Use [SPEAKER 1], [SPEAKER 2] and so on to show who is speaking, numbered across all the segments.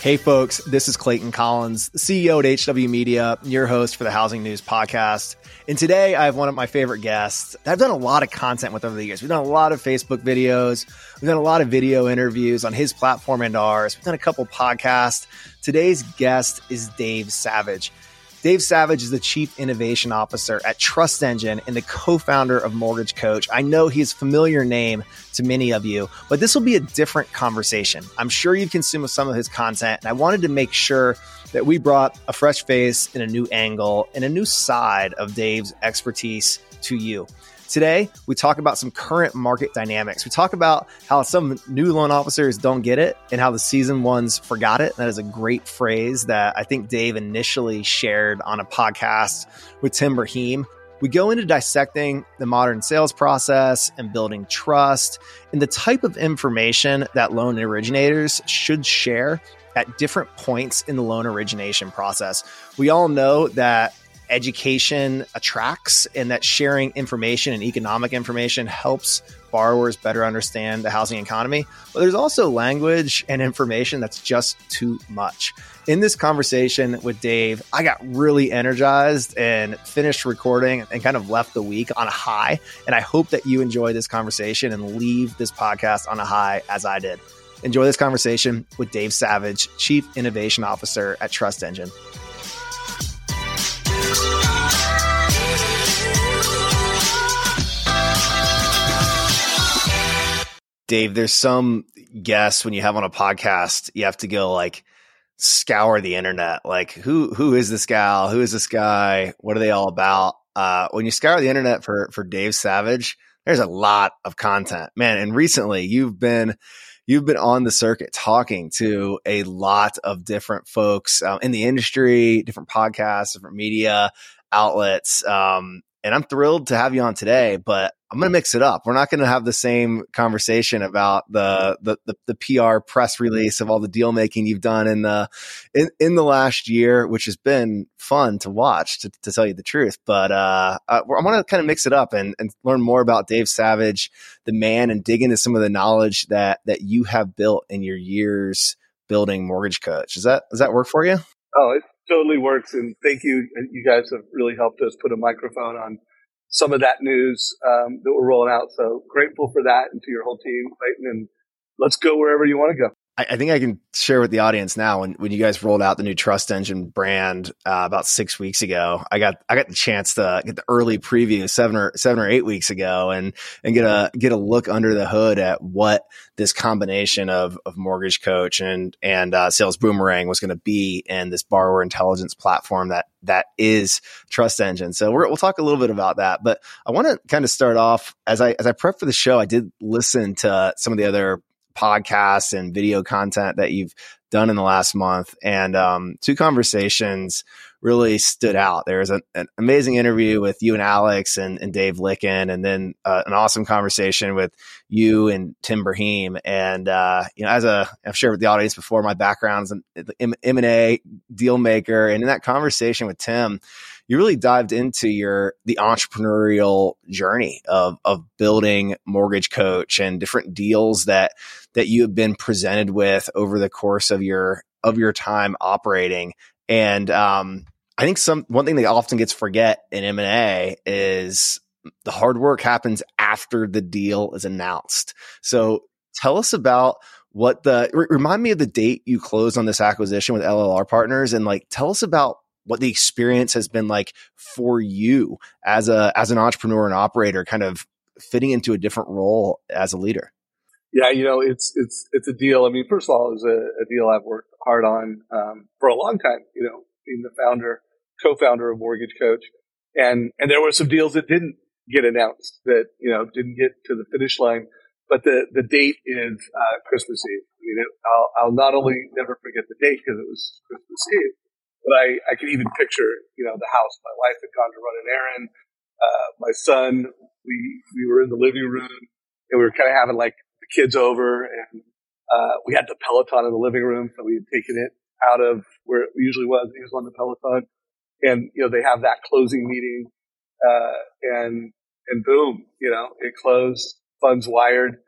[SPEAKER 1] Hey, folks, this is Clayton Collins, CEO at HW Media, your host for the Housing News Podcast. And today I have one of my favorite guests. I've done a lot of content with over the years. We've done a lot of Facebook videos, we've done a lot of video interviews on his platform and ours. We've done a couple podcasts. Today's guest is Dave Savage. Dave Savage is the Chief Innovation Officer at Trust Engine and the co founder of Mortgage Coach. I know he's a familiar name to many of you, but this will be a different conversation. I'm sure you've consumed some of his content, and I wanted to make sure that we brought a fresh face and a new angle and a new side of Dave's expertise to you. Today, we talk about some current market dynamics. We talk about how some new loan officers don't get it and how the season ones forgot it. That is a great phrase that I think Dave initially shared on a podcast with Tim Braheem. We go into dissecting the modern sales process and building trust and the type of information that loan originators should share at different points in the loan origination process. We all know that education attracts and that sharing information and economic information helps borrowers better understand the housing economy. But there's also language and information that's just too much. In this conversation with Dave, I got really energized and finished recording and kind of left the week on a high. And I hope that you enjoy this conversation and leave this podcast on a high as I did. Enjoy this conversation with Dave Savage, Chief Innovation Officer at Trust Engine. Dave, there's some guests when you have on a podcast, you have to go like scour the internet. Like who who is this gal? Who is this guy? What are they all about? Uh, when you scour the internet for for Dave Savage, there's a lot of content, man. And recently, you've been you've been on the circuit talking to a lot of different folks uh, in the industry, different podcasts, different media outlets. Um, and I'm thrilled to have you on today, but I'm going to mix it up. We're not going to have the same conversation about the, the, the the PR press release of all the deal making you've done in the in, in the last year, which has been fun to watch, to, to tell you the truth. But uh, I, I want to kind of mix it up and, and learn more about Dave Savage, the man, and dig into some of the knowledge that that you have built in your years building Mortgage Coach. Does that does that work for you?
[SPEAKER 2] Oh, it totally works. And thank you. You guys have really helped us put a microphone on some of that news um, that we're rolling out. So grateful for that and to your whole team, Clayton. And let's go wherever you want to go.
[SPEAKER 1] I, think I can share with the audience now when, when you guys rolled out the new Trust Engine brand uh, about six weeks ago. I got I got the chance to get the early preview seven or seven or eight weeks ago and and get a get a look under the hood at what this combination of of Mortgage Coach and and uh, Sales Boomerang was going to be in this borrower intelligence platform that that is Trust Engine. So we will talk a little bit about that, but I want to kind of start off as I as I prep for the show. I did listen to some of the other podcasts and video content that you've done in the last month. And um, two conversations really stood out. There was a, an amazing interview with you and Alex and, and Dave Lykken, and then uh, an awesome conversation with you and Tim Braheem. And uh, you know, as a I've shared with the audience before, my background's an M and A deal maker, and in that conversation with Tim, you really dived into your the entrepreneurial journey of of building mortgage coach and different deals that that you have been presented with over the course of your of your time operating and um, I think some one thing that often gets forget in M and A is the hard work happens after the deal is announced. So tell us about what the remind me of the date you closed on this acquisition with LLR Partners and like tell us about what the experience has been like for you as a as an entrepreneur and operator, kind of fitting into a different role as a leader.
[SPEAKER 2] Yeah, you know, it's it's it's a deal. I mean, first of all, it was a, a deal I've worked hard on um, for a long time. You know, being the founder, co-founder of Mortgage Coach, and and there were some deals that didn't get announced that you know didn't get to the finish line. But the the date is uh, Christmas Eve. I mean, it, I'll, I'll not only never forget the date because it was Christmas Eve, but I, I can even picture, you know, the house. My wife had gone to run an errand. Uh, my son, we, we were in the living room and we were kind of having like kids over and, uh, we had the Peloton in the living room. So we had taken it out of where it usually was. He was on the Peloton and, you know, they have that closing meeting, uh, and, and boom, you know, it closed, funds wired,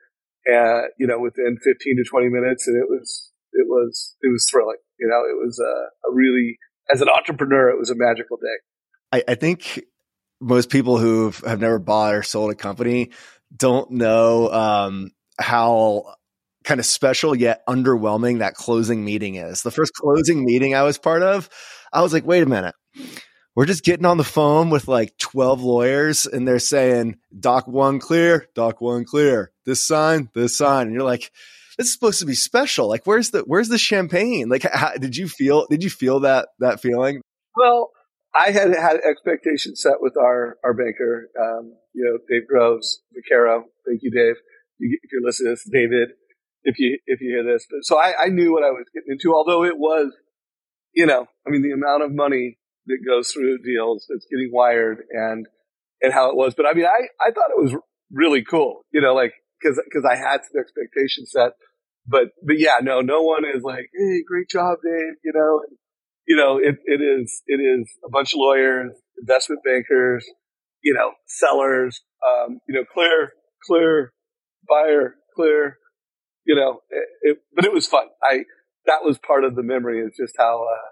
[SPEAKER 2] uh, you know, within 15 to 20 minutes. And it was, it was it was thrilling. You know, it was a, a really as an entrepreneur, it was a magical day.
[SPEAKER 1] I, I think most people who have never bought or sold a company don't know um, how kind of special yet underwhelming that closing meeting is. The first closing meeting I was part of, I was like, wait a minute. We're just getting on the phone with like 12 lawyers and they're saying, Doc one clear, Doc one clear, this sign, this sign. And you're like, this is supposed to be special. Like, where's the, where's the champagne? Like, how, did you feel, did you feel that, that feeling?
[SPEAKER 2] Well, I had had expectations set with our, our banker, um, you know, Dave Groves, Vaquero. Thank you, Dave. If you're listening to this, David, if you if you hear this. So I, I knew what I was getting into, although it was, you know, I mean, the amount of money that goes through deals that's getting wired and and how it was. But I mean, I I thought it was really cool, you know, like because because I had some expectations set. But but yeah, no, no one is like, hey, great job, Dave. You know, and, you know, it it is it is a bunch of lawyers, investment bankers, you know, sellers, um, you know, clear clear buyer, clear you know, it, it, but it was fun. I, that was part of the memory is just how uh,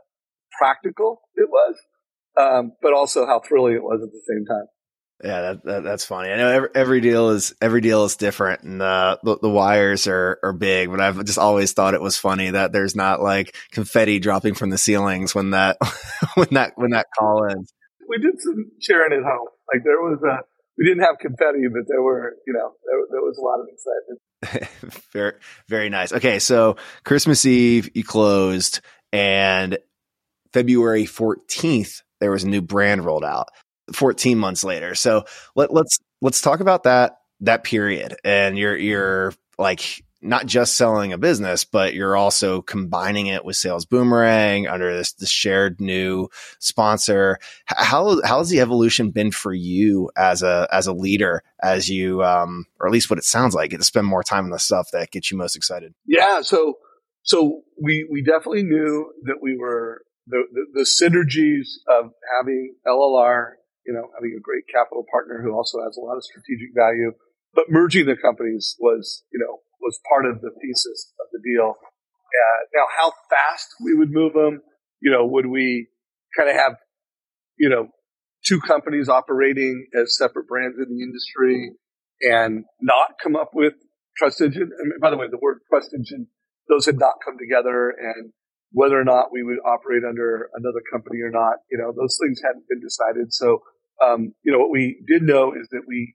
[SPEAKER 2] practical it was, um, but also how thrilling it was at the same time.
[SPEAKER 1] Yeah, that, that, that's funny. I know every, every, deal is every deal is different, and uh, the the wires are are big. But I've just always thought it was funny that there's not like confetti dropping from the ceilings when that when that when that call ends.
[SPEAKER 2] We did some cheering at home. Like there was a we didn't have confetti, but there were you know there, there was a lot of excitement.
[SPEAKER 1] very, very nice. Okay, so Christmas Eve you closed, and February fourteenth there was a new brand rolled out. Fourteen months later, so let, let's let's talk about that that period and you're you're like not just selling a business, but you're also combining it with Sales Boomerang under this, this shared new sponsor. How how has the evolution been for you as a as a leader as you um or at least what it sounds like to spend more time on the stuff that gets you most excited?
[SPEAKER 2] Yeah, so so we we definitely knew that we were the, the, the synergies of having LLR, you know, having a great capital partner who also has a lot of strategic value, but merging the companies was, you know, was part of the thesis of the deal. Uh, now, how fast we would move them, you know, would we kind of have, you know, two companies operating as separate brands in the industry and not come up with Trust Engine? And by the way, the word Trust Engine, those had not come together and whether or not we would operate under another company or not, you know, those things hadn't been decided. So, um, you know, what we did know is that we,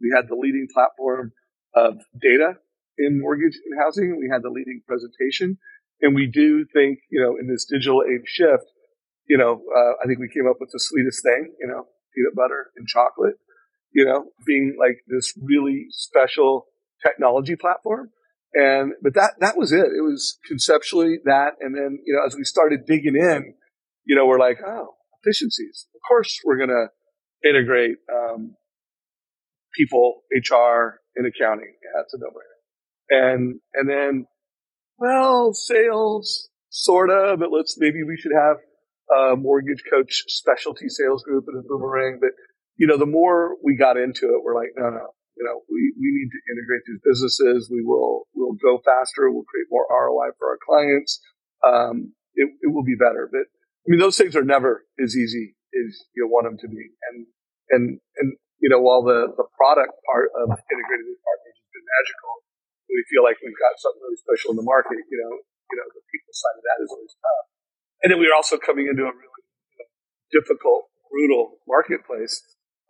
[SPEAKER 2] we had the leading platform of data in mortgage and housing. We had the leading presentation. And we do think, you know, in this digital age shift, you know, uh, I think we came up with the sweetest thing, you know, peanut butter and chocolate, you know, being like this really special technology platform. And, but that, that was it. It was conceptually that. And then, you know, as we started digging in, you know, we're like, oh, efficiencies. Of course, we're going to integrate, um, people, HR, and accounting. Yeah, that's a no brainer and and then well sales sort of but let's maybe we should have a mortgage coach specialty sales group in a boomerang. But you know the more we got into it we're like no no you know we, we need to integrate these businesses. We will we'll go faster. We'll create more roi for our clients. Um, it, it will be better. But i mean those things are never as easy as you want them to be. And and and you know while the the product part of integrating these partners has been magical we feel like we've got something really special in the market, you know, you know, the people side of that is always tough. And then we're also coming into a really difficult, brutal marketplace,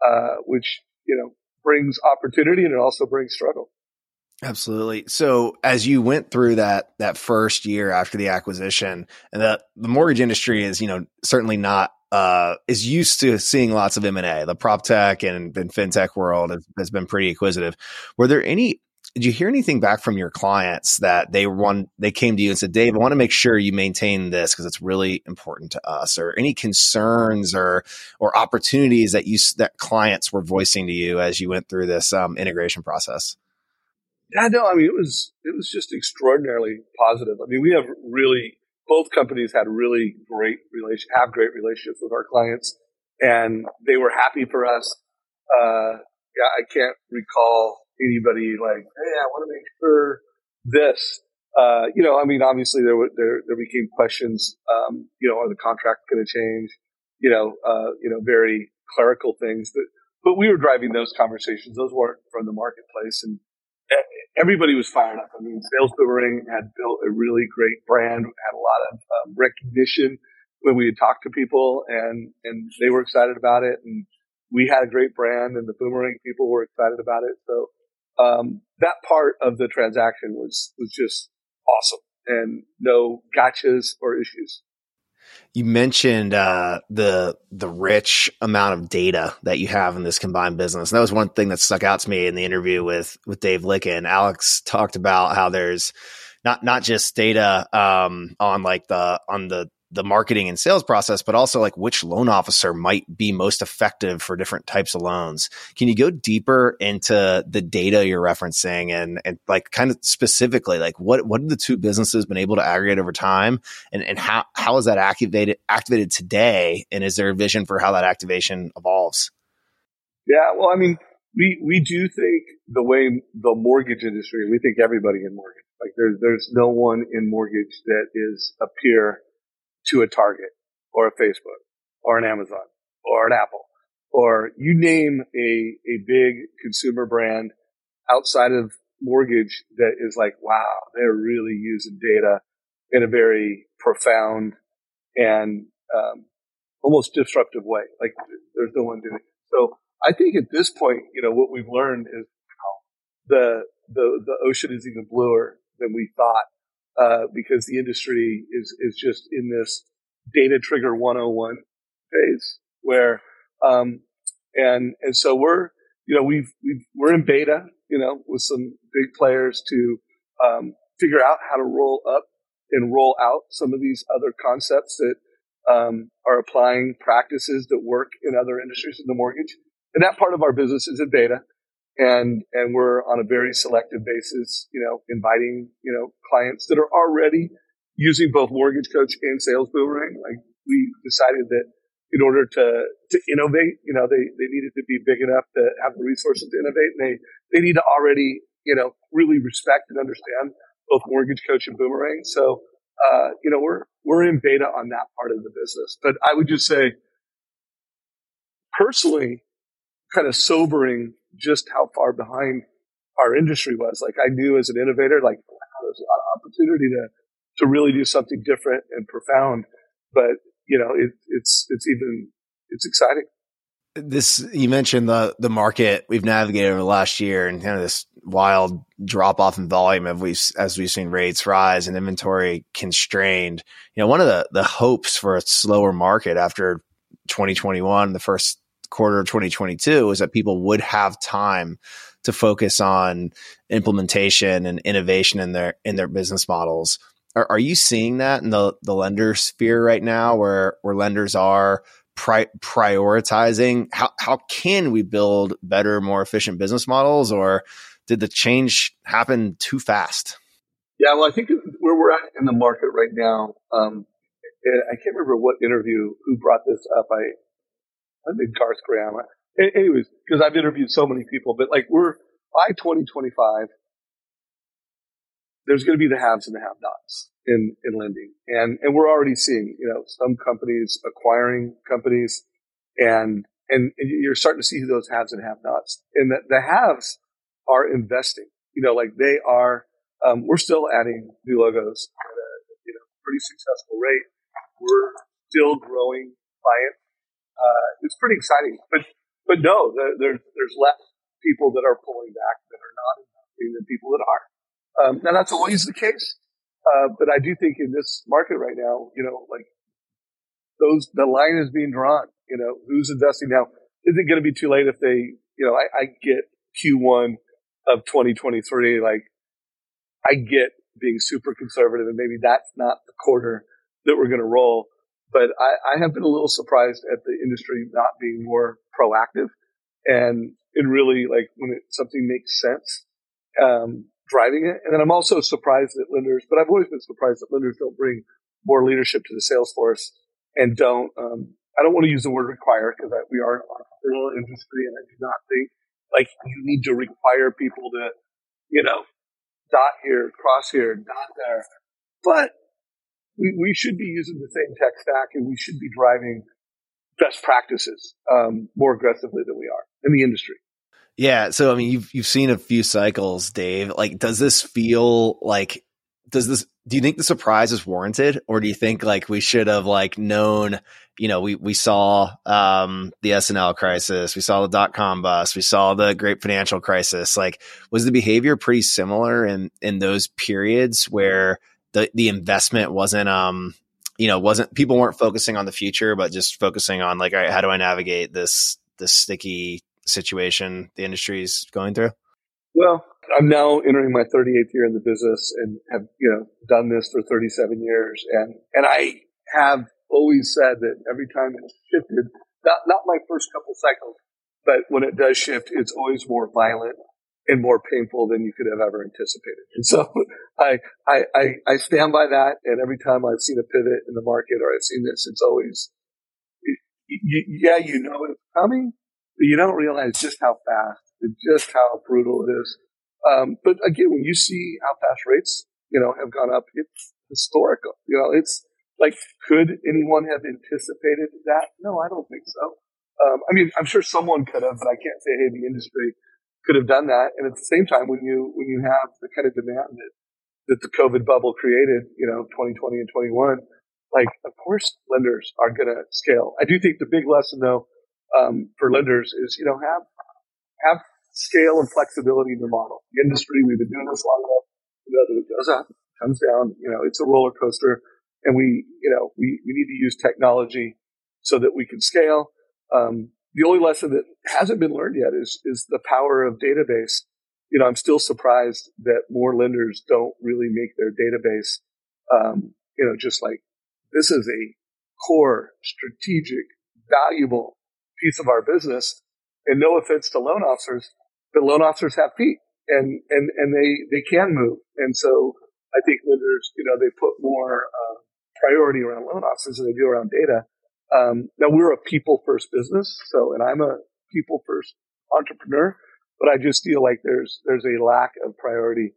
[SPEAKER 2] uh, which, you know, brings opportunity and it also brings struggle.
[SPEAKER 1] Absolutely. So as you went through that that first year after the acquisition, and that the mortgage industry is, you know, certainly not uh, is used to seeing lots of M and A. The prop tech and, and fintech world has, has, been pretty acquisitive. Were there any did you hear anything back from your clients that they want they came to you and said dave i want to make sure you maintain this because it's really important to us or any concerns or or opportunities that you that clients were voicing to you as you went through this um, integration process?
[SPEAKER 2] Yeah no i mean it was it was just extraordinarily positive. I mean we have really both companies had really great relation have great relationships with our clients and they were happy for us. Uh, yeah i can't recall anybody like, hey, I want to make sure this. uh, you know, I mean, obviously there were, there, there became questions, um, you know, are the contracts going to change? You know, uh, you know, very clerical things, but, but we were driving those conversations. Those weren't from the marketplace and everybody was fired up. I mean, Sales Boomerang had built a really great brand, had a lot of um, recognition when we had talked to people and, and they were excited about it. And we had a great brand and the Boomerang people were excited about it. So, um, that part of the transaction was, was just awesome and no gotchas or issues.
[SPEAKER 1] You mentioned uh, the the rich amount of data that you have in this combined business. And that was one thing that stuck out to me in the interview with with Dave Lykken. Alex talked about how there's not not just data um, on like the on the the marketing and sales process, but also like which loan officer might be most effective for different types of loans. Can you go deeper into the data you're referencing and, and like kind of specifically, like what, what have the two businesses been able to aggregate over time and, and how, how is that activated, activated today? And is there a vision for how that activation evolves?
[SPEAKER 2] Yeah. Well, I mean, we, we do think the way the mortgage industry, we think everybody in mortgage, like there's, there's no one in mortgage that is a peer to a Target or a Facebook or an Amazon or an Apple or you name a, a big consumer brand outside of mortgage that is like, wow, they're really using data in a very profound and um, almost disruptive way. Like there's no one doing it. So I think at this point, you know, what we've learned is the the the ocean is even bluer than we thought uh, because the industry is is just in this data trigger 101 phase where um, and and so we're you know we've, we've we're in beta you know with some big players to um, figure out how to roll up and roll out some of these other concepts that um, are applying practices that work in other industries in the mortgage. And that part of our business is in beta and and we're on a very selective basis, you know, inviting you know clients that are already using both Mortgage Coach and Sales Boomerang. Like we decided that in order to to innovate, you know, they they needed to be big enough to have the resources to innovate, and they they need to already you know really respect and understand both Mortgage Coach and Boomerang. So. Uh, you know, we're, we're in beta on that part of the business, but I would just say personally, kind of sobering just how far behind our industry was. Like I knew as an innovator, like wow, there's a lot of opportunity to to really do something different and profound. But you know, it, it's it's even it's exciting.
[SPEAKER 1] This you mentioned the the market we've navigated over the last year and kind of this wild drop off in volume as we as we've seen rates rise and inventory constrained. You know, one of the the hopes for a slower market after 2021, the first quarter of 2022 is that people would have time to focus on implementation and innovation in their in their business models. Are, are you seeing that in the the lender sphere right now, where where lenders are pri- prioritizing how how can we build better, more efficient business models, or did the change happen too fast?
[SPEAKER 2] Yeah, well, I think where we're at in the market right now, um, I can't remember what interview who brought this up. I I think Garth Graham. Anyways, because I've interviewed so many people, but like we're by 2025, there's going to be the haves and the have-nots in, in lending. And, and we're already seeing, you know, some companies acquiring companies and, and, and you're starting to see those haves and have-nots and the, the haves are investing, you know, like they are, um, we're still adding new logos at a, you know, pretty successful rate. We're still growing client uh, it's pretty exciting. But but no, there, there's less people that are pulling back that are not investing than people that are. Um, now that's always the case, uh, but I do think in this market right now, you know, like those the line is being drawn. You know, who's investing now? Is it going to be too late if they, you know, I, I get Q1 of 2023, like I get being super conservative and maybe that's not the quarter that we're going to roll. But I, I have been a little surprised at the industry not being more proactive and it really like when it, something makes sense, um, driving it. And then I'm also surprised that lenders, but I've always been surprised that lenders don't bring more leadership to the sales force and don't. Um, I don't want to use the word require because we are an entrepreneurial industry, and I do not think like you need to require people to, you know, dot here, cross here, dot there. But we, we should be using the same tech stack and we should be driving best practices um, more aggressively than we are in the industry.
[SPEAKER 1] Yeah. So, I mean, you've, you've seen a few cycles, Dave. Like, does this feel like, does this, do you think the surprise is warranted or do you think like we should have like known, you know, we, we saw, um, the S&L crisis, we saw the dot com bust, we saw the great financial crisis. Like, was the behavior pretty similar in, in those periods where the, the investment wasn't, um, you know, wasn't people weren't focusing on the future, but just focusing on like, all right, how do I navigate this, this sticky situation the industry is going through?
[SPEAKER 2] Well, I'm now entering my 38th year in the business and have, you know, done this for 37 years. And, and I have always said that every time it shifted, not, not my first couple cycles, but when it does shift, it's always more violent and more painful than you could have ever anticipated. And so I, I, I, stand by that. And every time I've seen a pivot in the market or I've seen this, it's always, yeah, you know it's coming, but you don't realize just how fast and just how brutal it is. Um, but again, when you see how fast rates, you know, have gone up, it's historical. You know, it's like, could anyone have anticipated that? No, I don't think so. Um, I mean, I'm sure someone could have, but I can't say, hey, the industry could have done that. And at the same time, when you when you have the kind of demand that that the COVID bubble created, you know, 2020 and 21, like of course lenders are going to scale. I do think the big lesson though um, for lenders is you know have have scale and flexibility in your model. The industry we've been doing this long enough. You know that it goes up, comes down. You know, it's a roller coaster, and we you know we we need to use technology so that we can scale. Um, the only lesson that hasn't been learned yet is is the power of database. You know, I'm still surprised that more lenders don't really make their database. Um, you know, just like this is a core, strategic, valuable piece of our business. And no offense to loan officers, but loan officers have feet and and and they they can move. And so I think lenders, you know, they put more uh, priority around loan officers than they do around data. Um, now we're a people first business, so and I'm a people first entrepreneur, but I just feel like there's there's a lack of priority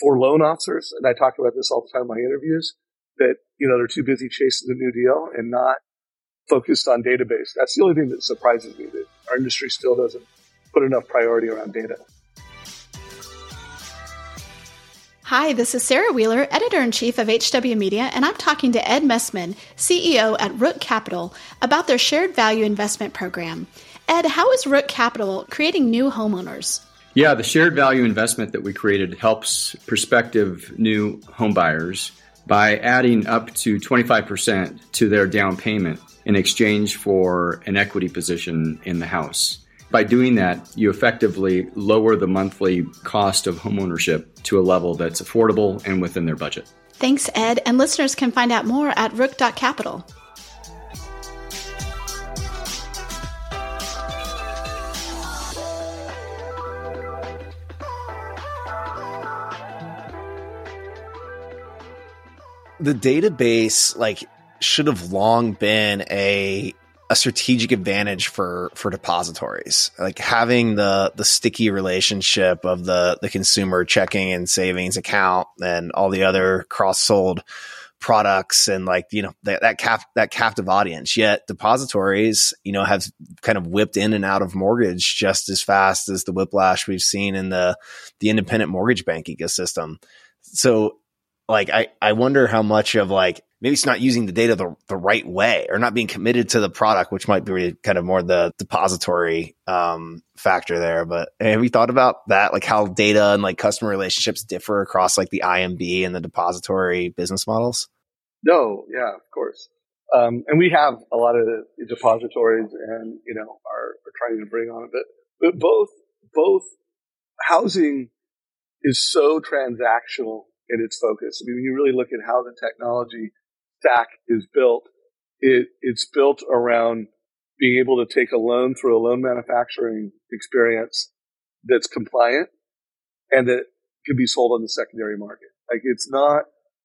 [SPEAKER 2] for loan officers, and I talk about this all the time in my interviews. That you know they're too busy chasing the new deal and not focused on database. That's the only thing that surprises me that our industry still doesn't put enough priority around data.
[SPEAKER 3] Hi, this is Sarah Wheeler, editor in chief of HW Media, and I'm talking to Ed Messman, CEO at Rook Capital, about their shared value investment program. Ed, how is Rook Capital creating new homeowners?
[SPEAKER 4] Yeah, the shared value investment that we created helps prospective new homebuyers by adding up to 25% to their down payment in exchange for an equity position in the house. By doing that, you effectively lower the monthly cost of homeownership to a level that's affordable and within their budget.
[SPEAKER 3] Thanks, Ed. And listeners can find out more at rook.capital.
[SPEAKER 1] The database, like, should have long been a a strategic advantage for for depositories. Like having the the sticky relationship of the the consumer checking and savings account and all the other cross sold products and like you know that that cap that captive audience. Yet depositories you know have kind of whipped in and out of mortgage just as fast as the whiplash we've seen in the the independent mortgage bank ecosystem. So like I, I wonder how much of like maybe it's not using the data the, the right way or not being committed to the product, which might be kind of more the depository um, factor there. But have you thought about that? Like how data and like customer relationships differ across like the IMB and the depository business models?
[SPEAKER 2] No, yeah, of course. Um, and we have a lot of depositories and, you know, are, are trying to bring on it. But, but both, both housing is so transactional in its focus. I mean, when you really look at how the technology stack is built, it, it's built around being able to take a loan through a loan manufacturing experience that's compliant and that can be sold on the secondary market. Like it's not,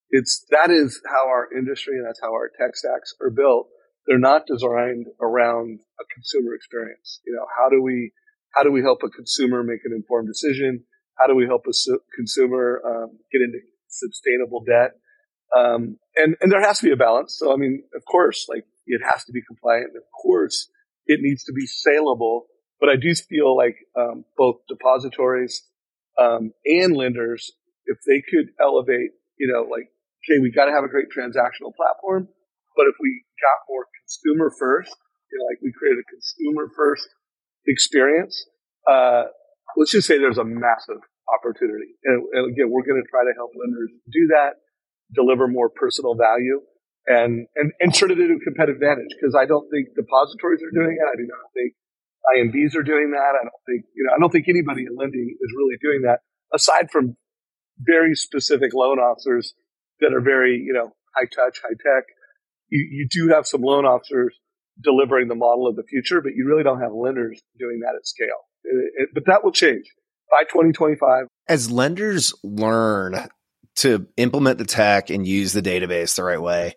[SPEAKER 2] it's, that is how our industry and that's how our tech stacks are built. They're not designed around a consumer experience. You know, how do we, how do we help a consumer make an informed decision? How do we help a su- consumer um, get into sustainable debt? Um, and and there has to be a balance. So I mean, of course, like it has to be compliant. Of course, it needs to be saleable. But I do feel like um, both depositories um, and lenders, if they could elevate, you know, like, okay, we got to have a great transactional platform, but if we got more consumer first, you know, like we created a consumer first experience, uh, let's just say there's a massive opportunity. And, and again, we're going to try to help lenders do that, deliver more personal value, and and and turn it into a competitive advantage. Because I don't think depositories are doing it. I do not think IMBs are doing that. I don't think you know. I don't think anybody in lending is really doing that, aside from very specific loan officers that are very you know high touch, high tech. You you do have some loan officers delivering the model of the future, but you really don't have lenders doing that at scale. It, it, but that will change by 2025.
[SPEAKER 1] As lenders learn to implement the tech and use the database the right way,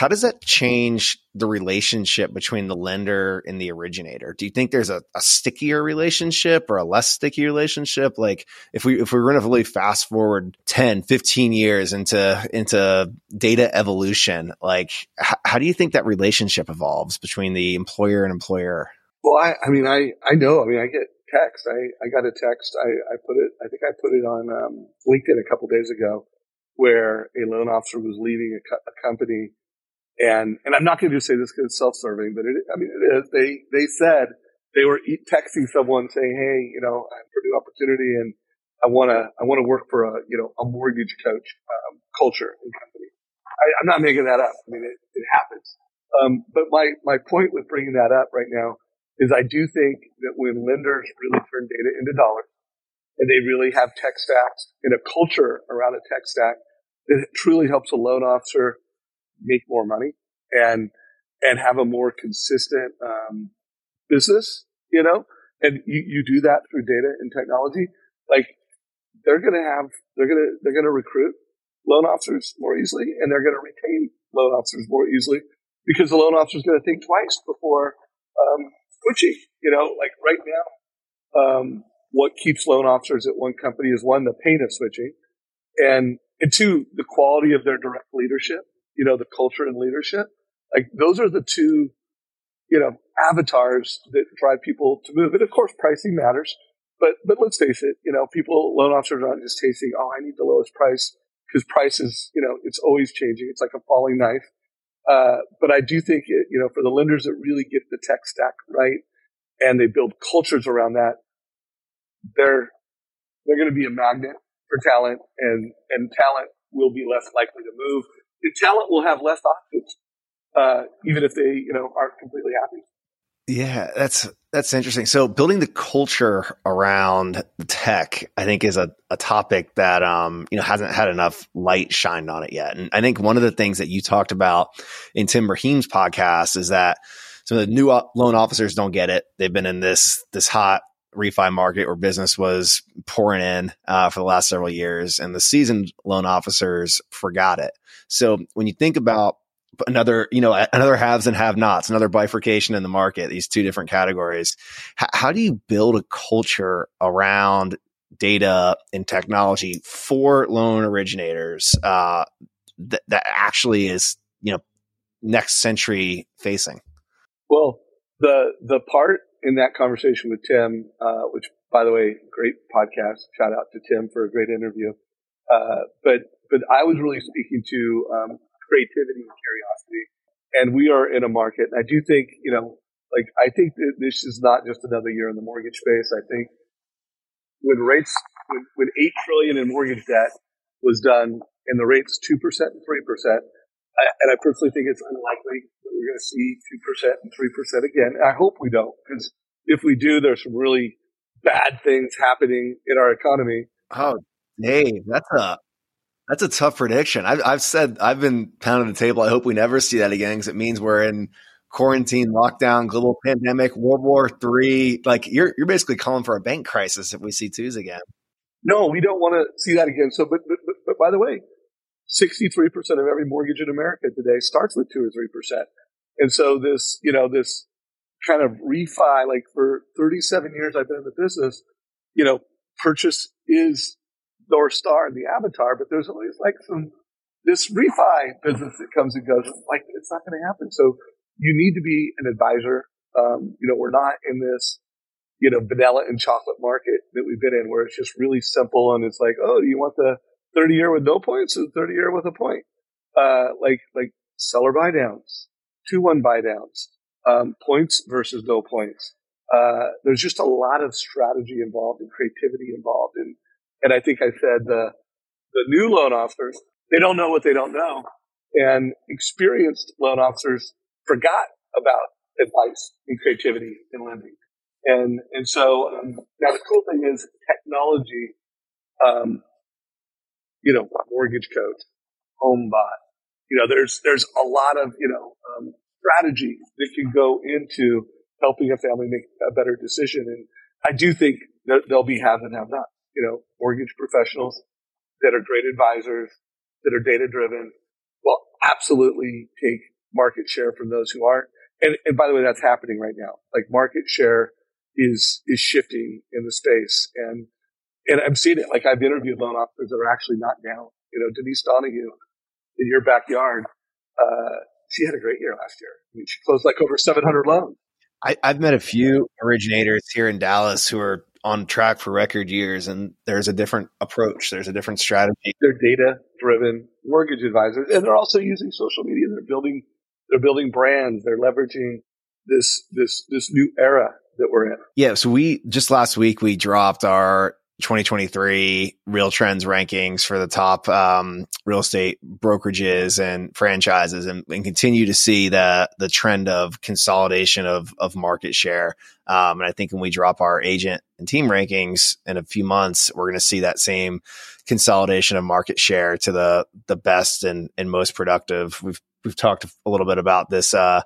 [SPEAKER 1] how does that change the relationship between the lender and the originator? Do you think there's a, a stickier relationship or a less sticky relationship? Like if we if we were going to really fast forward 10, 15 years into into data evolution, like h- how do you think that relationship evolves between the employer and employer?
[SPEAKER 2] Well, I, I mean, I, I know. I mean, I get text. I, I got a text. I, I put it, I think I put it on um, LinkedIn a couple days ago where a loan officer was leaving a, co- a company. And, and I'm not going to just say this because it's self-serving, but it, I mean, it is. They, they said they were texting someone saying, Hey, you know, I'm for new opportunity and I want to, I want to work for a, you know, a mortgage coach, um, culture and company. I, I'm not making that up. I mean, it, it happens. Um, but my, my point with bringing that up right now is I do think that when lenders really turn data into dollars and they really have tech stacks and a culture around a tech stack, that truly helps a loan officer make more money and and have a more consistent um, business, you know. And you, you do that through data and technology. Like they're gonna have they're gonna they're gonna recruit loan officers more easily, and they're gonna retain loan officers more easily because the loan officer is gonna think twice before um, switching. You know, like right now, um, what keeps loan officers at one company is one the pain of switching, and and two the quality of their direct leadership. You know, the culture and leadership. Like those are the two, you know, avatars that drive people to move. And of course, pricing matters. But but let's face it, you know, people loan officers aren't just chasing. Oh, I need the lowest price because price is, you know, it's always changing. It's like a falling knife. Uh, but I do think, it, you know, for the lenders that really get the tech stack right and they build cultures around that, they're they're going to be a magnet for talent, and and talent will be less likely to move. And talent will have less options, uh, even if they you know aren't completely happy.
[SPEAKER 1] Yeah, that's that's interesting. So building the culture around tech, I think, is a, a topic that um, you know hasn't had enough light shined on it yet. And I think one of the things that you talked about in Tim Braheem's podcast is that some of the new loan officers don't get it. They've been in this this hot refi market where business was pouring in uh, for the last several years, and the seasoned loan officers forgot it. So when you think about another, you know, another haves and have nots, another bifurcation in the market, these two different categories. H- how do you build a culture around data and technology for loan originators uh, that, that actually is, you know, next century facing?
[SPEAKER 2] Well, the the part in that conversation with Tim, uh, which by the way, great podcast. Shout out to Tim for a great interview. Uh, but but I was really speaking to um, creativity and curiosity. And we are in a market. I do think, you know, like, I think that this is not just another year in the mortgage space. I think when rates, when, when 8 trillion in mortgage debt was done and the rates 2% and 3%, I, and I personally think it's unlikely that we're going to see 2% and 3% again. I hope we don't, because if we do, there's some really bad things happening in our economy.
[SPEAKER 1] Oh, Dave, that's a that's a tough prediction. I've, I've said I've been pounding the table. I hope we never see that again because it means we're in quarantine, lockdown, global pandemic, World War Three. Like you're you're basically calling for a bank crisis if we see twos again.
[SPEAKER 2] No, we don't want to see that again. So, but but, but, but by the way, sixty three percent of every mortgage in America today starts with two or three percent, and so this you know this kind of refi like for thirty seven years I've been in the business, you know purchase is North Star and the avatar, but there's always like some this refi business that comes and goes. Like it's not going to happen. So you need to be an advisor. Um, you know, we're not in this, you know, vanilla and chocolate market that we've been in where it's just really simple and it's like, oh, you want the 30 year with no points or 30 year with a point? Uh, like, like seller buy downs, two one buy downs, um, points versus no points. Uh, there's just a lot of strategy involved and creativity involved. And, and I think I said the, the new loan officers they don't know what they don't know. And experienced loan officers forgot about advice and creativity in lending. And, and so, um, now the cool thing is technology, um, you know, mortgage coach, HomeBot, you know, there's, there's a lot of, you know, um, strategy that can go into helping a family make a better decision. And I do think that there'll be have and have not, you know, mortgage professionals that are great advisors that are data driven will absolutely take market share from those who aren't. And, and by the way, that's happening right now. Like market share is, is shifting in the space. And, and I'm seeing it. Like I've interviewed loan officers that are actually not down. You know, Denise Donahue in your backyard, uh, she had a great year last year. I mean, she closed like over 700 loans.
[SPEAKER 1] I, have met a few originators here in Dallas who are on track for record years and there's a different approach there's a different strategy.
[SPEAKER 2] They're data driven mortgage advisors and they're also using social media. They're building they're building brands. They're leveraging this this this new era that we're in.
[SPEAKER 1] Yeah so we just last week we dropped our 2023 RealTrends rankings for the top um, real estate brokerages and franchises and, and, continue to see the the trend of consolidation of of market share. Um, and I think when we drop our agent and team rankings in a few months we're going to see that same consolidation of market share to the the best and and most productive. We've we've talked a little bit about this uh,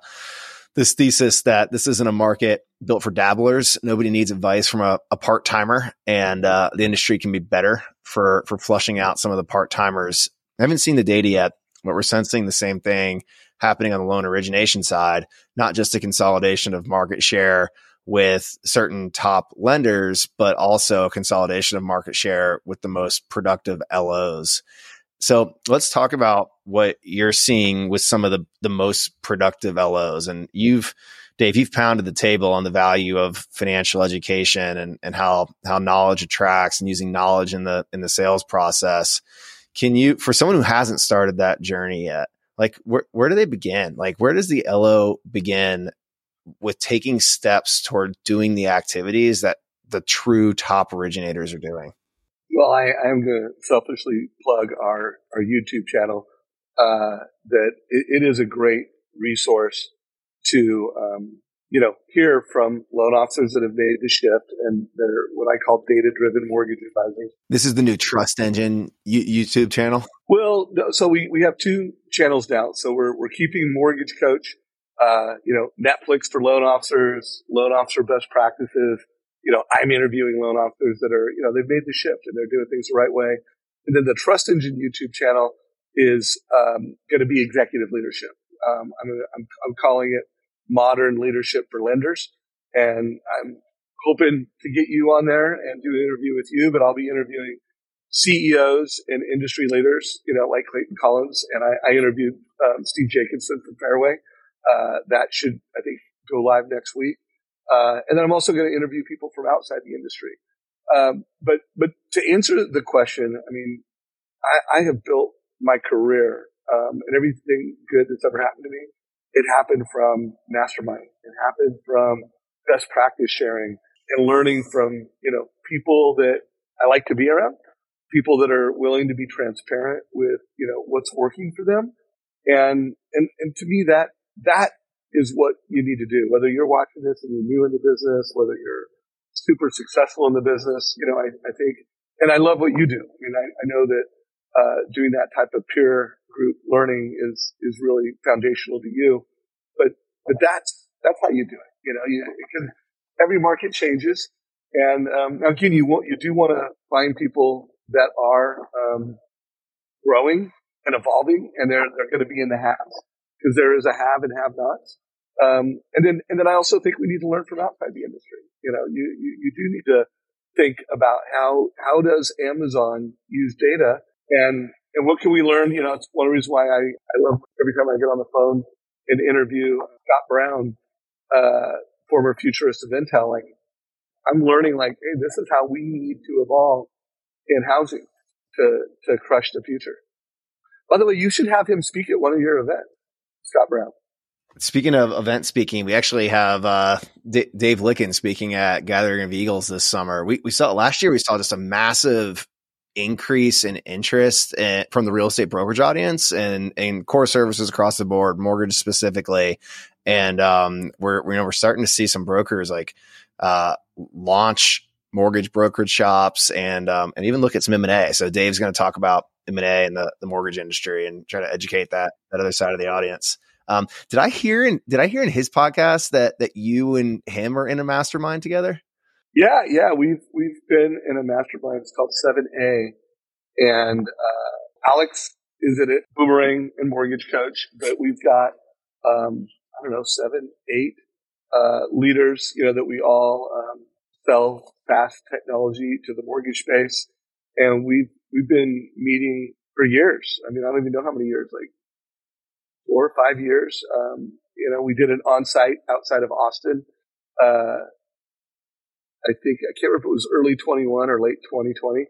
[SPEAKER 1] this thesis that this isn't a market built for dabblers. Nobody needs advice from a, a part timer, and uh, the industry can be better for for flushing out some of the part timers. I haven't seen the data yet, but we're sensing the same thing happening on the loan origination side. Not just a consolidation of market share with certain top lenders, but also a consolidation of market share with the most productive LOs. So let's talk about what you're seeing with some of the, the most productive LOs. And you've, Dave, you've pounded the table on the value of financial education and, and how, how knowledge attracts and using knowledge in the, in the sales process. Can you, for someone who hasn't started that journey yet, like where, where do they begin? Like where does the LO begin with taking steps toward doing the activities that the true top originators are doing?
[SPEAKER 2] Well, I, am going to selfishly plug our, our YouTube channel. Uh, that it, it is a great resource to, um, you know, hear from loan officers that have made the shift and they're what I call data driven mortgage advisors.
[SPEAKER 1] This is the new Trust Engine YouTube channel.
[SPEAKER 2] Well, so we, we have two channels now. So we're, we're keeping Mortgage Coach, uh, you know, Netflix for loan officers, loan officer best practices, you know, I'm interviewing loan officers that are, you know, they've made the shift and they're doing things the right way. And then the Trust Engine YouTube channel is um, going to be executive leadership. Um, I'm, I'm, I'm calling it modern leadership for lenders. And I'm hoping to get you on there and do an interview with you, but I'll be interviewing CEOs and industry leaders, you know, like Clayton Collins. And I, I interviewed um, Steve Jacobson from Fairway. Uh, that should, I think, go live next week. Uh, and then I'm also going to interview people from outside the industry. Um, but but to answer the question, I mean, I, I have built my career um, and everything good that's ever happened to me. It happened from mastermind. It happened from best practice sharing and learning from you know people that I like to be around, people that are willing to be transparent with you know what's working for them, and and and to me that that is what you need to do. Whether you're watching this and you're new in the business, whether you're super successful in the business, you know, I, I think, and I love what you do. I mean, I, I know that uh, doing that type of peer group learning is is really foundational to you. But but that's that's how you do it. You know, you, because every market changes, and um, again, you want you do want to find people that are um, growing and evolving, and they're they're going to be in the haves because there is a have and have nots. Um, and then, and then I also think we need to learn from outside the industry. You know, you, you, you do need to, think about how how does Amazon use data and and what can we learn? You know, it's one of the reasons why I, I love every time I get on the phone and interview Scott Brown, uh, former futurist of Intel. Like, I'm learning, like, hey, this is how we need to evolve in housing to to crush the future. By the way, you should have him speak at one of your events, Scott Brown.
[SPEAKER 1] Speaking of event speaking, we actually have uh, D- Dave Lykken speaking at Gathering of Eagles this summer. We, we saw last year. We saw just a massive increase in interest in, from the real estate brokerage audience and in core services across the board, mortgage specifically. And um, we're you know we're starting to see some brokers like uh, launch mortgage brokerage shops and um, and even look at some M and A. So Dave's going to talk about M and A and the, the mortgage industry and try to educate that that other side of the audience. Um, did I hear in did I hear in his podcast that that you and him are in a mastermind together?
[SPEAKER 2] Yeah, yeah, we've we've been in a mastermind. It's called Seven A, and uh, Alex is in it, Boomerang and Mortgage Coach. But we've got um, I don't know seven, eight uh, leaders, you know, that we all um, sell fast technology to the mortgage space, and we've we've been meeting for years. I mean, I don't even know how many years, like four or five years. Um, you know, we did an on-site outside of Austin. Uh, I think I can't remember if it was early 21 or late 2020.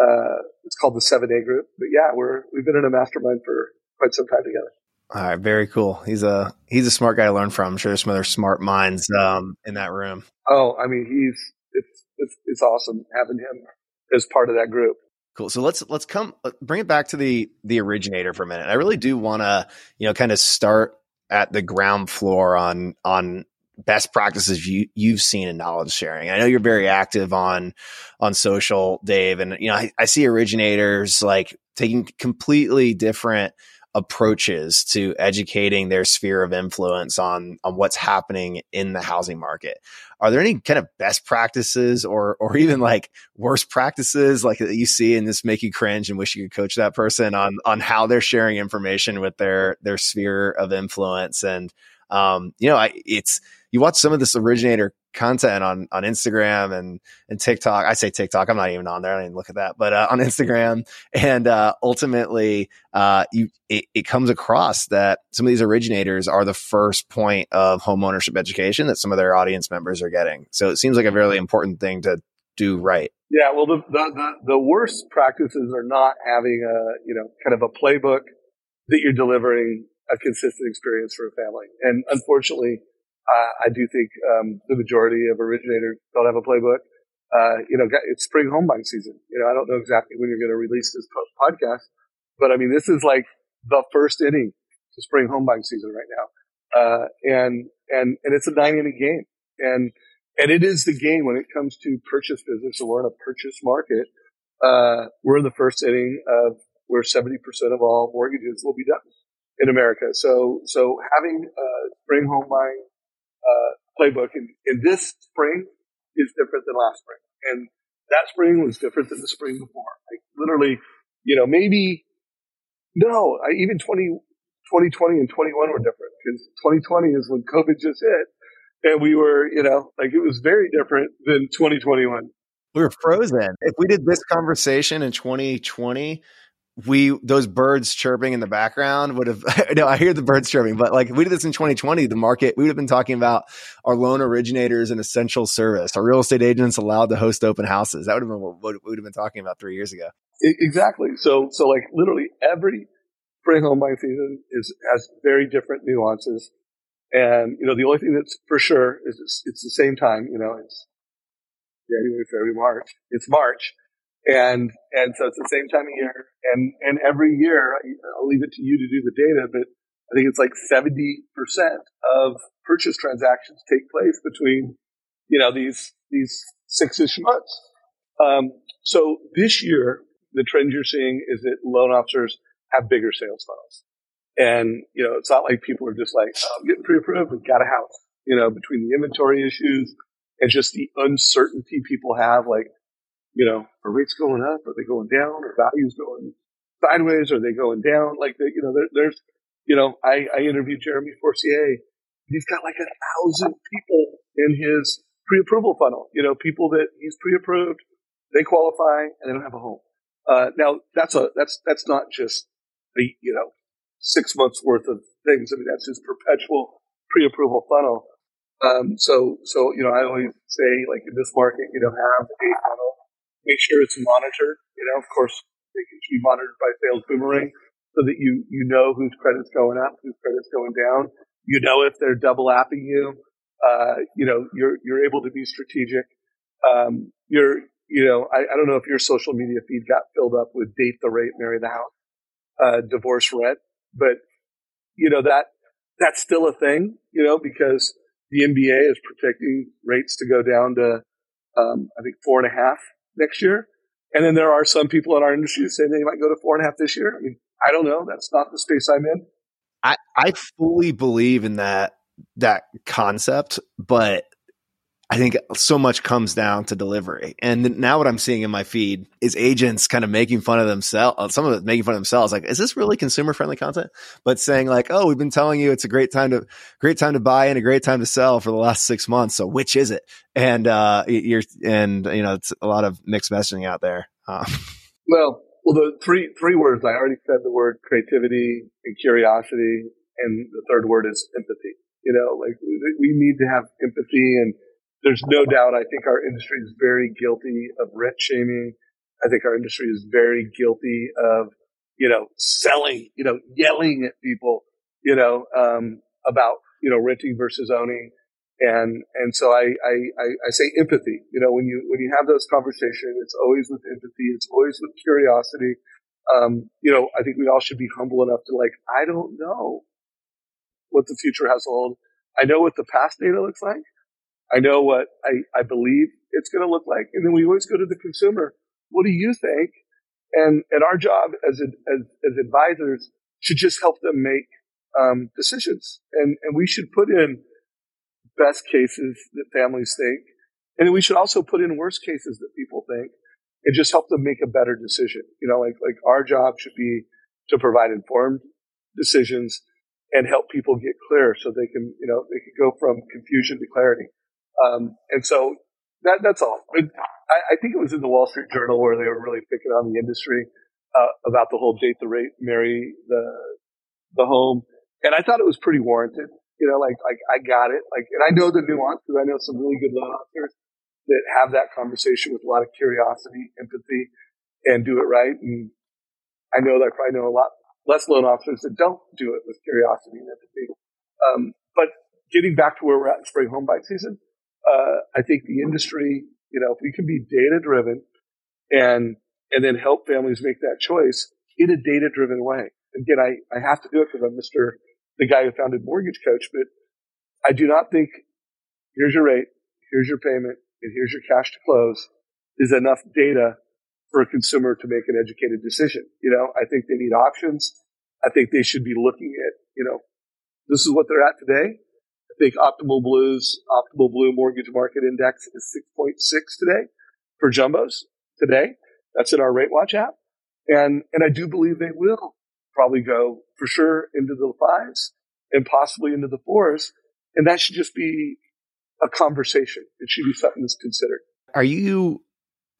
[SPEAKER 2] Uh, it's called the Seven A Group. But yeah, we're we've been in a mastermind for quite some time together.
[SPEAKER 1] All right, very cool. He's a he's a smart guy to learn from. I'm sure there's some other smart minds um, in that room.
[SPEAKER 2] Oh, I mean, he's it's it's, it's awesome having him as part of that group.
[SPEAKER 1] Cool. So let's let's come uh, bring it back to the the originator for a minute. I really do want to you know kind of start at the ground floor on on best practices you you've seen in knowledge sharing. I know you're very active on on social, Dave, and you know I, I see originators like taking completely different approaches to educating their sphere of influence on on what's happening in the housing market. Are there any kind of best practices or or even like worst practices like that you see and this make you cringe and wish you could coach that person on on how they're sharing information with their their sphere of influence and um you know I, it's you watch some of this originator content on on Instagram and and TikTok. I say TikTok. I'm not even on there. I didn't look at that, but uh, on Instagram, and uh, ultimately, uh, you it, it, comes across that some of these originators are the first point of homeownership education that some of their audience members are getting. So it seems like a really important thing to do right.
[SPEAKER 2] Yeah, well, the the the, the worst practices are not having a you know kind of a playbook that you're delivering a consistent experience for a family, and unfortunately I do think um, the majority of originators don't have a playbook. Uh, you know, it's spring home buying season. You know, I don't know exactly when you're going to release this podcast, but I mean, this is like the first inning to spring home buying season right now. Uh, and, and, and it's a nine inning game. And, and it is the game when it comes to purchase business. So we're in a purchase market. Uh, we're in the first inning of where 70% of all mortgages will be done in America. So, so having, uh, spring home buying uh, playbook. And, this spring is different than last spring. And that spring was different than the spring before. Like literally, you know, maybe, no, I, even 20, 2020 and 21 were different because 2020 is when COVID just hit. And we were, you know, like it was very different than 2021.
[SPEAKER 1] We were frozen. If we did this conversation in 2020, we those birds chirping in the background would have no i hear the birds chirping but like we did this in 2020 the market we would have been talking about our loan originators and essential service. Our real estate agents allowed to host open houses. That would have been what we would have been talking about three years ago.
[SPEAKER 2] Exactly. So so like literally every spring home buying season is has very different nuances. And you know the only thing that's for sure is it's, it's the same time you know it's january february march. It's march and, and so it's the same time of year. And, and every year, I'll leave it to you to do the data, but I think it's like 70% of purchase transactions take place between, you know, these, these six-ish months. Um, so this year, the trend you're seeing is that loan officers have bigger sales funnels. And, you know, it's not like people are just like, oh, I'm getting pre-approved, we've got a house, you know, between the inventory issues and just the uncertainty people have, like, you know, are rates going up? Are they going down? Are values going sideways? Are they going down? Like, the, you know, there, there's, you know, I, I interviewed Jeremy Forcier. He's got like a thousand people in his pre-approval funnel. You know, people that he's pre-approved they qualify and they don't have a home. Uh, now that's a that's that's not just the you know six months worth of things. I mean that's his perpetual pre-approval funnel. Um, so so you know I always say like in this market you know have a funnel, make sure it's monitored. You know of course it should be monitored by sales boomerang so that you you know whose credit's going up, whose credit's going down. You know if they're double apping you. Uh, you know you're you're able to be strategic. Um, you're you know, I, I, don't know if your social media feed got filled up with date the rate, marry the house, uh, divorce rent, but you know, that, that's still a thing, you know, because the MBA is predicting rates to go down to, um, I think four and a half next year. And then there are some people in our industry saying they might go to four and a half this year. I mean, I don't know. That's not the space I'm in.
[SPEAKER 1] I, I fully believe in that that concept, but I think so much comes down to delivery. And now what I'm seeing in my feed is agents kind of making fun of themselves. Uh, some of it making fun of themselves. Like, is this really consumer friendly content? But saying like, oh, we've been telling you it's a great time to, great time to buy and a great time to sell for the last six months. So which is it? And, uh, you're, and, you know, it's a lot of mixed messaging out there. Uh,
[SPEAKER 2] well, well, the three, three words, I already said the word creativity and curiosity. And the third word is empathy. You know, like we, we need to have empathy and, there's no doubt. I think our industry is very guilty of rent shaming. I think our industry is very guilty of, you know, selling, you know, yelling at people, you know, um, about, you know, renting versus owning. And, and so I, I, I, say empathy, you know, when you, when you have those conversations, it's always with empathy. It's always with curiosity. Um, you know, I think we all should be humble enough to like, I don't know what the future has hold. I know what the past data looks like. I know what I, I believe it's going to look like. And then we always go to the consumer. What do you think? And, and our job as, as, as advisors should just help them make, um, decisions. And, and we should put in best cases that families think. And we should also put in worst cases that people think and just help them make a better decision. You know, like, like our job should be to provide informed decisions and help people get clear so they can, you know, they can go from confusion to clarity. Um, and so that, that's all. I, I, think it was in the Wall Street Journal where they were really picking on the industry uh, about the whole date the rate, marry the the home, and I thought it was pretty warranted. You know, like like I got it. Like, and I know the nuance because I know some really good loan officers that have that conversation with a lot of curiosity, empathy, and do it right. And I know that I probably know a lot less loan officers that don't do it with curiosity and empathy. Um, but getting back to where we're at in spring home season, uh, I think the industry, you know, if we can be data driven and, and then help families make that choice in a data driven way. Again, I, I have to do it because I'm Mr. the guy who founded Mortgage Coach, but I do not think here's your rate, here's your payment, and here's your cash to close is enough data for a consumer to make an educated decision. You know, I think they need options. I think they should be looking at, you know, this is what they're at today. I think Optimal Blue's Optimal Blue Mortgage Market Index is 6.6 today for jumbos today. That's in our Rate Watch app. And, and I do believe they will probably go for sure into the fives and possibly into the fours. And that should just be a conversation. It should be something that's considered.
[SPEAKER 1] Are you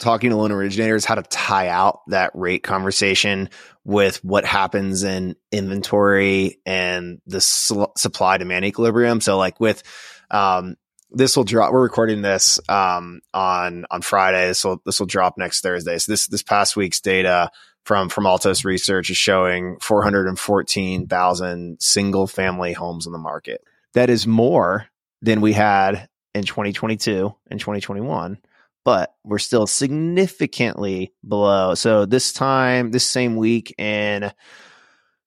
[SPEAKER 1] talking to loan originators how to tie out that rate conversation with what happens in inventory and the sl- supply demand equilibrium. So like with, um, this will drop. We're recording this um, on on Friday. This will this will drop next Thursday. So this this past week's data from from Altos Research is showing 414,000 single family homes in the market. That is more than we had in 2022 and 2021 but we're still significantly below. So this time, this same week in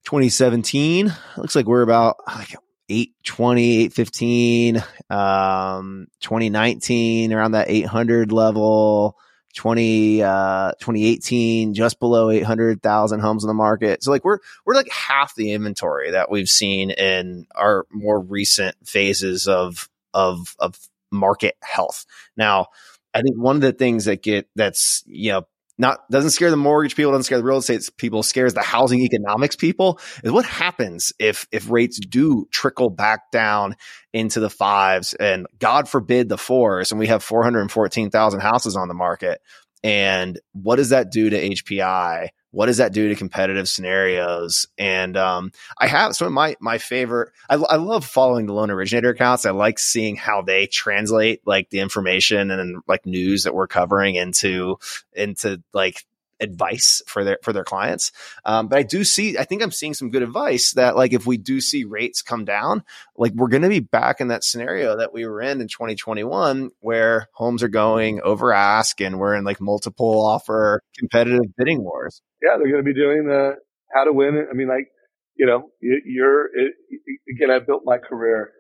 [SPEAKER 1] 2017, looks like we're about like 820, 815, um, 2019 around that 800 level. 20 uh 2018 just below 800,000 homes in the market. So like we're we're like half the inventory that we've seen in our more recent phases of of of market health. Now, I think one of the things that get that's you know not doesn't scare the mortgage people, doesn't scare the real estate people, scares the housing economics people is what happens if if rates do trickle back down into the fives and God forbid the fours, and we have four hundred and fourteen thousand houses on the market. and what does that do to HPI? What does that do to competitive scenarios? And um, I have some of my my favorite. I, I, love following the loan originator accounts. I like seeing how they translate like the information and like news that we're covering into into like advice for their for their clients. Um, but I do see, I think I'm seeing some good advice that like if we do see rates come down, like we're going to be back in that scenario that we were in in 2021, where homes are going over ask and we're in like multiple offer competitive bidding wars.
[SPEAKER 2] Yeah, they're going to be doing the how to win. I mean, like you know, you're it, again. I built my career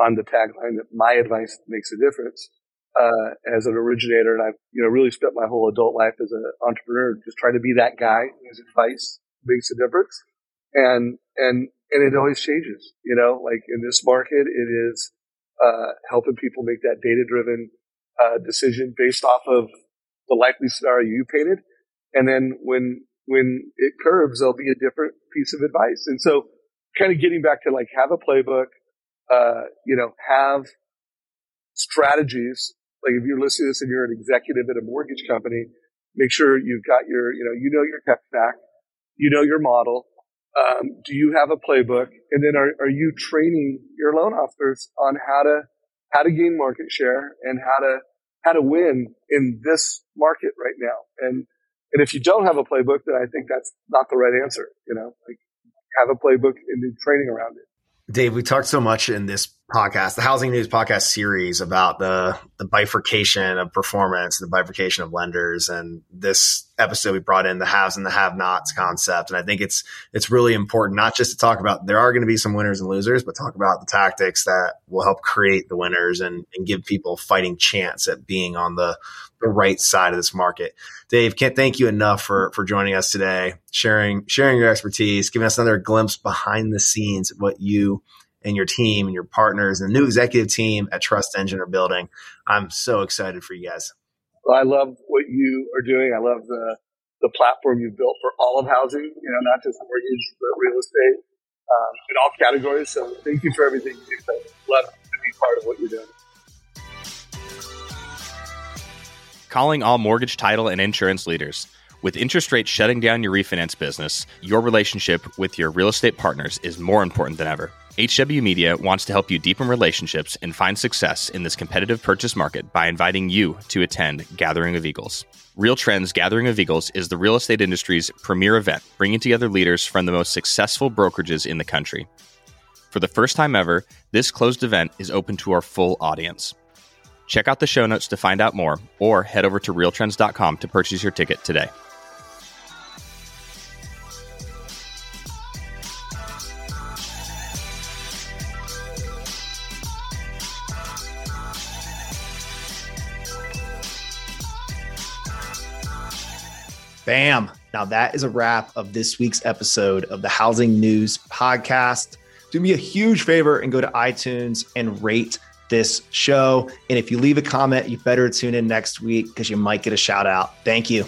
[SPEAKER 2] on the tagline that my advice makes a difference uh, as an originator, and I've you know really spent my whole adult life as an entrepreneur just trying to be that guy whose advice makes a difference, and and and it always changes. You know, like in this market, it is uh, helping people make that data driven uh, decision based off of the likely scenario you painted, and then when when it curves, there'll be a different piece of advice. And so, kind of getting back to like have a playbook, uh, you know, have strategies like if you're listening to this and you're an executive at a mortgage company, make sure you've got your, you know, you know your tech stack, you know your model. Um, do you have a playbook? And then are, are you training your loan officers on how to, how to gain market share and how to, how to win in this market right now? And, and if you don't have a playbook, then I think that's not the right answer. You know, like have a playbook and do training around it.
[SPEAKER 1] Dave, we talked so much in this podcast, the Housing News podcast series about the the bifurcation of performance, the bifurcation of lenders, and this episode we brought in the haves and the have-nots concept. And I think it's it's really important not just to talk about there are going to be some winners and losers, but talk about the tactics that will help create the winners and, and give people fighting chance at being on the the right side of this market. Dave, can't thank you enough for for joining us today, sharing sharing your expertise, giving us another glimpse behind the scenes of what you and your team and your partners and the new executive team at TrustEngine are building. I'm so excited for you guys.
[SPEAKER 2] Well, I love what you are doing. I love the the platform you've built for all of housing, you know, not just mortgage, but real estate um, in all categories. So thank you for everything you do. Love to be part of what you're doing.
[SPEAKER 5] Calling all mortgage, title, and insurance leaders. With interest rates shutting down your refinance business, your relationship with your real estate partners is more important than ever. HW Media wants to help you deepen relationships and find success in this competitive purchase market by inviting you to attend Gathering of Eagles. RealTrends Gathering of Eagles is the real estate industry's premier event, bringing together leaders from the most successful brokerages in the country. For the first time ever, this closed event is open to our full audience. Check out the show notes to find out more, or head over to realtrends.com to purchase your ticket today.
[SPEAKER 1] Bam. Now, that is a wrap of this week's episode of the Housing News Podcast. Do me a huge favor and go to iTunes and rate this show. And if you leave a comment, you better tune in next week because you might get a shout out. Thank you.